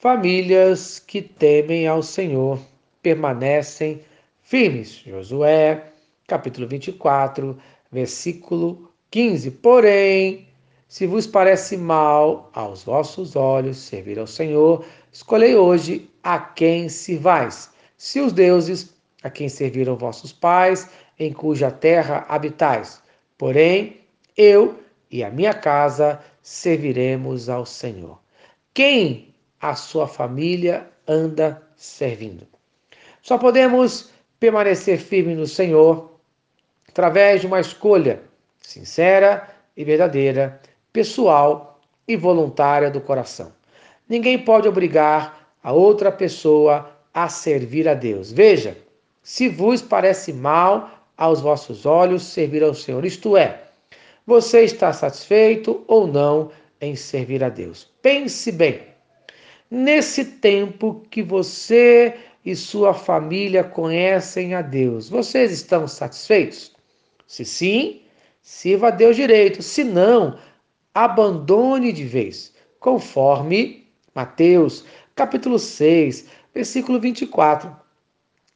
famílias que temem ao Senhor permanecem firmes. Josué, capítulo 24, versículo 15. Porém, se vos parece mal aos vossos olhos servir ao Senhor, escolhei hoje a quem sirvais. Se os deuses a quem serviram vossos pais, em cuja terra habitais. Porém, eu e a minha casa serviremos ao Senhor. Quem a sua família anda servindo? Só podemos permanecer firme no Senhor através de uma escolha sincera e verdadeira pessoal e voluntária do coração. Ninguém pode obrigar a outra pessoa a servir a Deus. Veja, se vos parece mal aos vossos olhos servir ao Senhor, isto é, você está satisfeito ou não em servir a Deus. Pense bem. Nesse tempo que você e sua família conhecem a Deus, vocês estão satisfeitos? Se sim, sirva a Deus direito. Se não, abandone de vez, conforme Mateus, capítulo 6, versículo 24.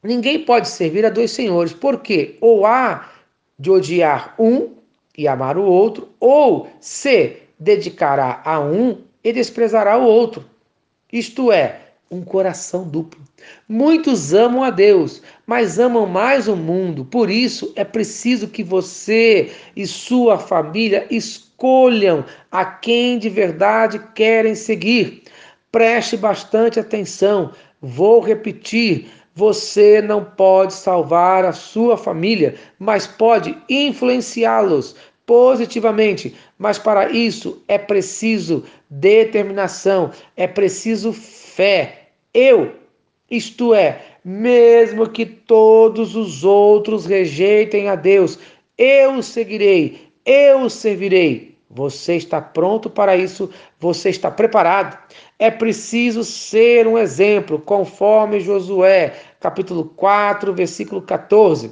Ninguém pode servir a dois senhores, porque ou há de odiar um e amar o outro, ou se dedicará a um e desprezará o outro. Isto é, um coração duplo. Muitos amam a Deus, mas amam mais o mundo. Por isso é preciso que você e sua família escolham a quem de verdade querem seguir. Preste bastante atenção. Vou repetir: você não pode salvar a sua família, mas pode influenciá-los positivamente. Mas para isso é preciso determinação, é preciso fé. Eu, isto é, mesmo que todos os outros rejeitem a Deus, eu o seguirei, eu o servirei. Você está pronto para isso? Você está preparado? É preciso ser um exemplo, conforme Josué, capítulo 4, versículo 14.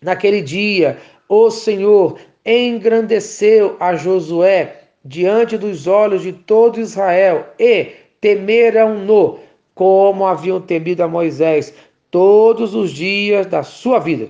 Naquele dia, o Senhor engrandeceu a Josué diante dos olhos de todo Israel e temeram-no, como haviam temido a Moisés todos os dias da sua vida.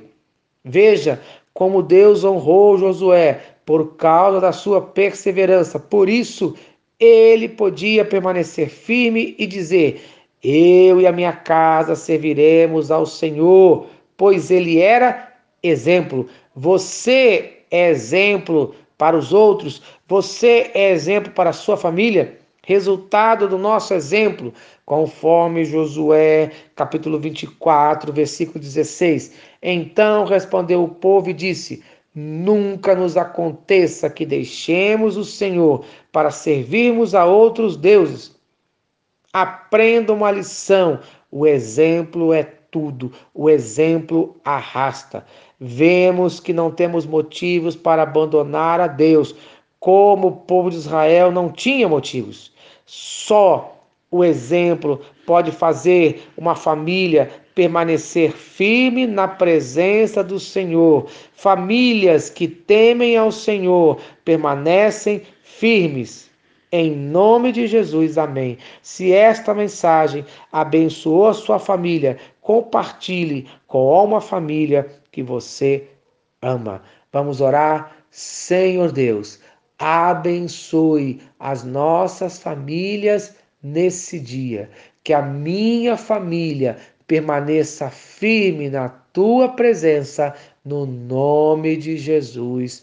Veja como Deus honrou Josué por causa da sua perseverança. Por isso, ele podia permanecer firme e dizer: Eu e a minha casa serviremos ao Senhor, pois ele era exemplo. Você é exemplo para os outros, você é exemplo para a sua família. Resultado do nosso exemplo, conforme Josué, capítulo 24, versículo 16. Então respondeu o povo e disse: Nunca nos aconteça que deixemos o Senhor para servirmos a outros deuses. Aprenda uma lição: o exemplo é tudo, o exemplo arrasta. Vemos que não temos motivos para abandonar a Deus, como o povo de Israel não tinha motivos. Só o exemplo pode fazer uma família permanecer firme na presença do Senhor. Famílias que temem ao Senhor permanecem firmes. Em nome de Jesus, amém. Se esta mensagem abençoou a sua família, compartilhe com uma família que você ama. Vamos orar, Senhor Deus, abençoe as nossas famílias nesse dia. Que a minha família permaneça firme na tua presença, no nome de Jesus.